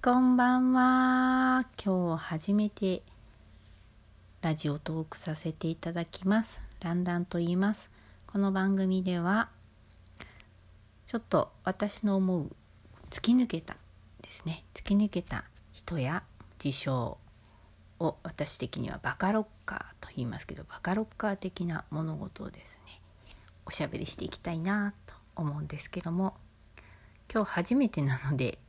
こんばんは。今日初めてラジオトークさせていただきます。ランランと言います。この番組では、ちょっと私の思う突き抜けたですね。突き抜けた人や事象を私的にはバカロッカーと言いますけど、バカロッカー的な物事をですね、おしゃべりしていきたいなと思うんですけども、今日初めてなので、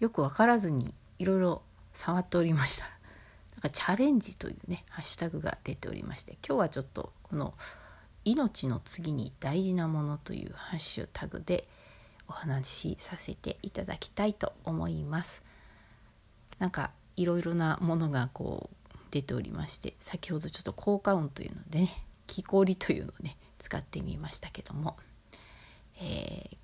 よく分からずにいろいろ触っておりました。なんかチャレンジというねハッシュタグが出ておりまして今日はちょっとこの「命の次に大事なもの」というハッシュタグでお話しさせていただきたいと思います。なんかいろいろなものがこう出ておりまして先ほどちょっと効果音というのでね木こりというのをね使ってみましたけども、えー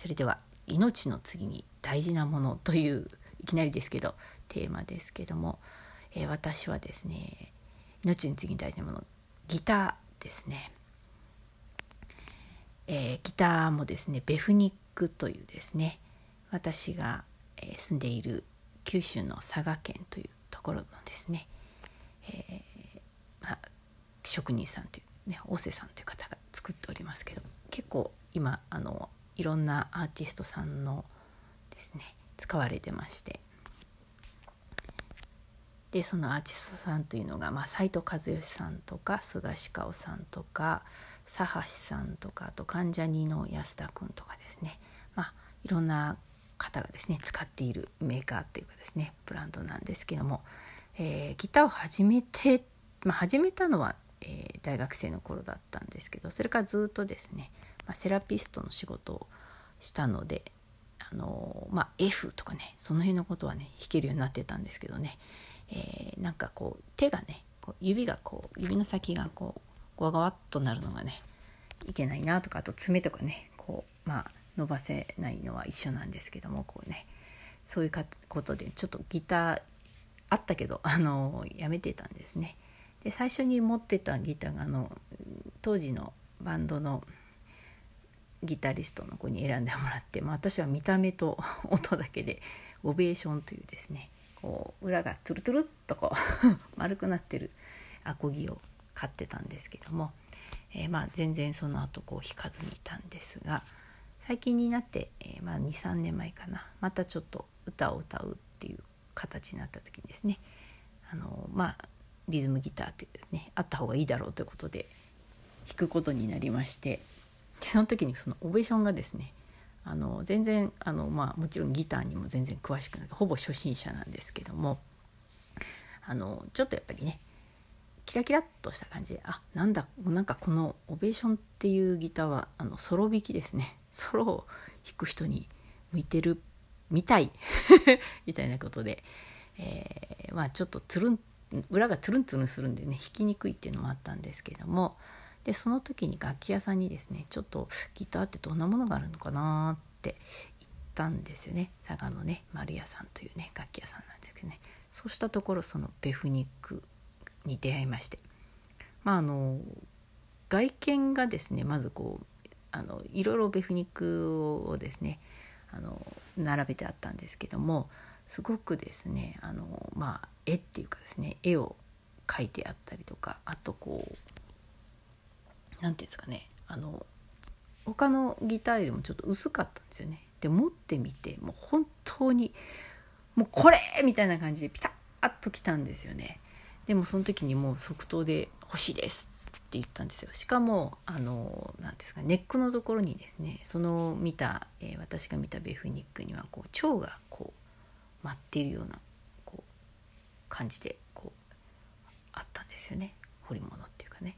それでは命の次に大事なものといういきなりですけどテーマですけども、えー私はですね命の次に大事なものギターですね、えーギターもですねベフニックというですね私が、住んでいる九州の佐賀県というところのですね、えーまあ、職人さんというね大瀬さんという方が作っておりますけど結構今あのいろんなアーティストさんのですね使われてまして。でそのアーティストさんというのが、まあ、藤和義さんとか菅氏香さんとか佐橋さんとかあと関ジャニの安田君とかですね、まあ、いろんな方がですね使っているメーカーっていうかですねブランドなんですけども、えーギターを始めて、まあ、始めたのは、えー大学生の頃だったんですけどそれからずっとですね、まあ、セラピストの仕事をしたのであのまあ F とかねその辺のことはね弾けるようになってたんですけどね、えーなんかこう手がねこう指がこう指の先がこうゴワゴワっとなるのがねいけないなとかあと爪とかねこうまあ伸ばせないのは一緒なんですけどもこうねそういうことでちょっとギターあったけどあのやめてたんですね。で最初に持ってたギターがあの当時のバンドのギタリストの子に選んでもらって、まあ、私は見た目と音だけでオベーションというですねこう裏がトゥルトゥルっとこう 丸くなってるアコギを買ってたんですけども、えーまあ全然その後こう弾かずにいたんですが最近になって、えーま、23年前かなまたちょっと歌を歌うっていう形になった時にですねあのまあリズムギターっていうですねあった方がいいだろうということで弾くことになりましてでその時にそのオベーションがですねあの全然あの、まあ、もちろんギターにも全然詳しくないほぼ初心者なんですけどもあのちょっとやっぱりねキラキラっとした感じであなんだなんかこのオベーションっていうギターはあのソロ弾きですね。ソロを弾く人に向いてるみたい みたいなことで、えーまあちょっとつるん裏がつるんつるんするんでね弾きにくいっていうのもあったんですけどもでその時に楽器屋さんにですねちょっとギターってどんなものがあるのかなって言ったんですよね。佐賀のね丸屋さんというね楽器屋さんなんですけどね。そうしたところそのベフニックに出会いまして。まああの外見がですねまずこうあのいろいろベフニックをですねあの並べてあったんですけどもすごくですねあのまあ絵っていうかですね絵を描いてあったりとかあとこうなんていうんですかねあの他のギターよりもちょっと薄かったんですよね。で持ってみてもう本当にもうこれみたいな感じでピタッときたんですよね。でもその時にもう即答で「欲しいです」って言ったんですよ。しかもあのなんですかネックのところにですねその見た、えー私が見たベフニックにはこう蝶がこう舞っているようなこう感じでこうあったんですよね彫り物っていうかね。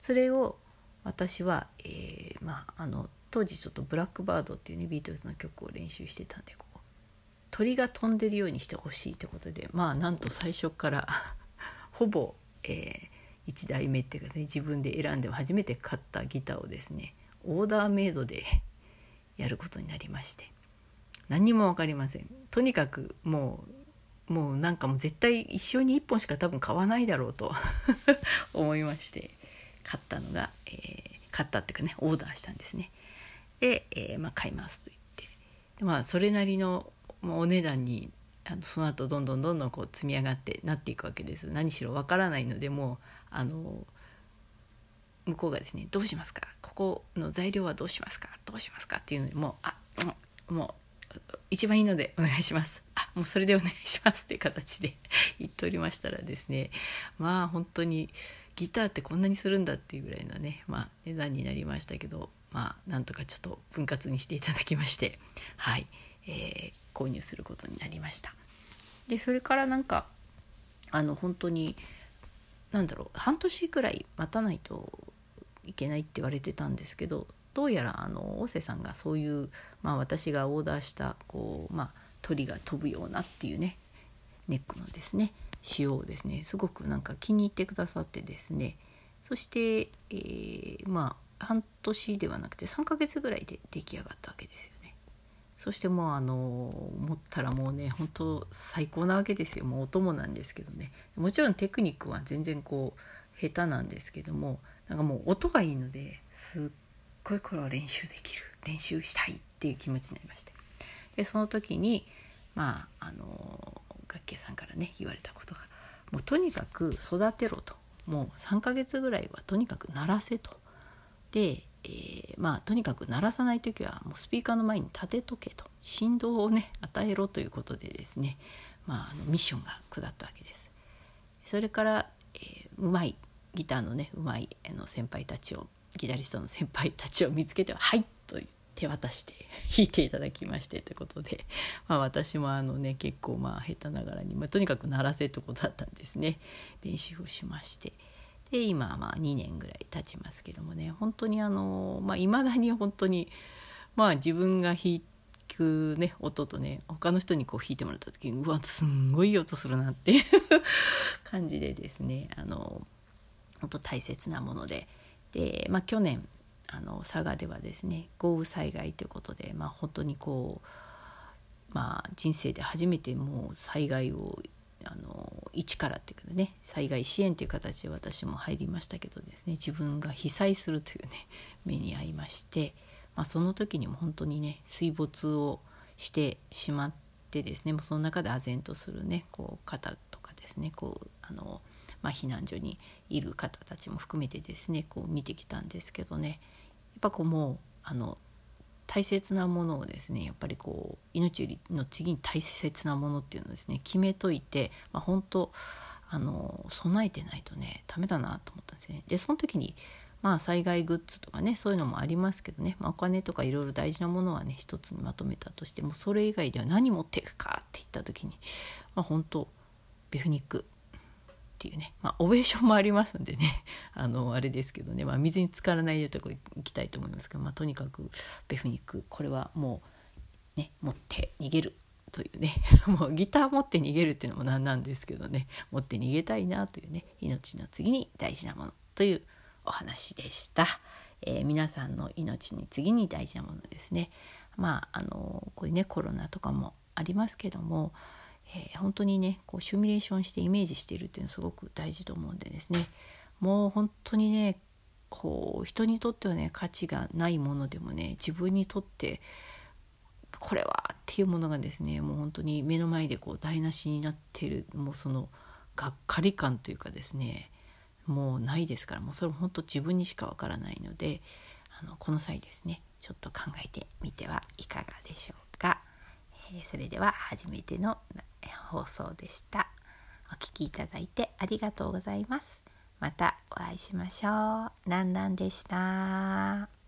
それを私は、えーまあ、あの当時ちょっと「ブラックバード」っていうねビートルズの曲を練習してたんでこう鳥が飛んでるようにしてほしいってことでまあなんと最初から ほぼ、え1台目っていうかね自分で選んで初めて買ったギターをですねオーダーメイドで やることになりまして何にも分かりません。とにかくもうもうなんかもう絶対一生に1本しか多分買わないだろうと 思いまして買ったのが、えー買ったっていうかねオーダーしたんですね。で、えーまあ、買いますと言って。まあそれなりのもうお値段にあのその後どんどんどんどんこう積み上がってなっていくわけです。何しろわからないのでもうあの向こうがですね「どうしますか？ここの材料はどうしますか？どうしますか?」っていうのにもう「あもう一番いいのでお願いします」「あもうそれでお願いします」っていう形で 言っておりましたらですねまあ本当にギターってこんなにするんだっていうぐらいのね、まあ、値段になりましたけどまあなんとかちょっと分割にしていただきましてはい、えー、購入することになりました。でそれからなんかあの本当になんだろう半年くらい待たないといけないって言われてたんですけどどうやらあの大瀬さんがそういう、まあ、私がオーダーしたこう、まあ、鳥が飛ぶようなっていうねネックのですね仕様をですねすごくなんか気に入ってくださってですねそして、えー、まあ半年ではなくて3ヶ月ぐらいで出来上がったわけですよね。そしてもうあの思ったらもうね本当最高なわけですよ。もう音もなんですけどね。もちろんテクニックは全然こう下手なんですけどもなんかもう音がいいのですっごいこれは練習できる。練習したいっていう気持ちになりまして。でその時にまああの楽器屋さんからね言われたことがもうとにかく育てろともう3ヶ月ぐらいはとにかく鳴らせとで、えー、まあとにかく鳴らさない時はもうスピーカーの前に立てとけと振動をね与えろということでですね、まあ、あのミッションが下ったわけです。それから、えー、うまいギターのねうまいあの先輩たちをギタリストの先輩たちを見つけては「はい!」手渡して 弾いていただきましてということで、まあ、私もあのね結構まあ下手ながらに、まあ、とにかく鳴らせってことだったんですね。練習をしまして。で今まあ2年ぐらい経ちますけどもね。本当にあのまあいまだに本当にまあ自分が弾くね音とね他の人にこう弾いてもらった時にうわすんごいいい音するなっていう 感じでですねあの本当大切なもので。で、まあ、去年あの佐賀ではですね豪雨災害ということで、まあ、本当にこう、まあ、人生で初めてもう災害をあの一からっていうかね災害支援という形で私も入りましたけどですね自分が被災するというね目に遭いまして、まあ、その時にも本当にね水没をしてしまってですねもうその中で唖然とするねこう方とかですねこうあのまあ、避難所にいる方たちも含めてですねこう見てきたんですけどねやっぱこうもうあの大切なものをですねやっぱりこう命よりの次に大切なものっていうのをですね決めといて、まあ、本当あの備えてないとねダメだなと思ったんですね。でその時にまあ災害グッズとかねそういうのもありますけどね、まあ、お金とかいろいろ大事なものはね一つにまとめたとしてもそれ以外では何持っていくかって言った時にまあ本当ベフニックっていうね、まあ、オベーションもありますんでね。あのあれですけどね、まあ、水に浸からないよとこ行きたいと思いますけど、まあ、とにかくベフニックこれはもうね持って逃げるというね。もうギター持って逃げるっていうのもなんなんですけどね。持って逃げたいなというね命の次に大事なものというお話でした。えー、皆さんの命に次に大事なものですね。まああのこれねコロナとかもありますけどもえー、本当にねこうシミュレーションしてイメージしているっていうのはすごく大事と思うんでですねもう本当にねこう人にとってはね価値がないものでもね自分にとってこれはっていうものがですねもう本当に目の前でこう台無しになってるもうそのがっかり感というかですねもうないですからもうそれも本当自分にしかわからないのであのこの際ですねちょっと考えてみてはいかがでしょうか。え、それでは初めての放送でした。お聴きいただいてありがとうございます。またお会いしましょう。なんなんでした。